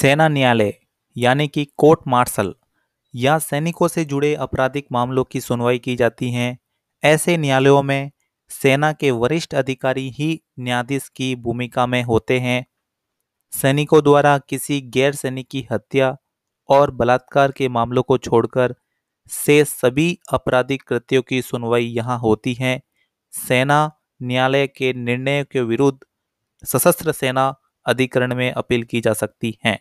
सेना न्यायालय यानी कि कोर्ट मार्शल, या सैनिकों से जुड़े आपराधिक मामलों की सुनवाई की जाती है। ऐसे न्यायालयों में सेना के वरिष्ठ अधिकारी ही न्यायाधीश की भूमिका में होते हैं। सैनिकों द्वारा किसी गैर सैनिक की हत्या और बलात्कार के मामलों को छोड़कर से सभी आपराधिक कृत्यों की सुनवाई यहाँ होती है। सेना न्यायालय के निर्णय के विरुद्ध सशस्त्र सेना अधिकरण में अपील की जा सकती है।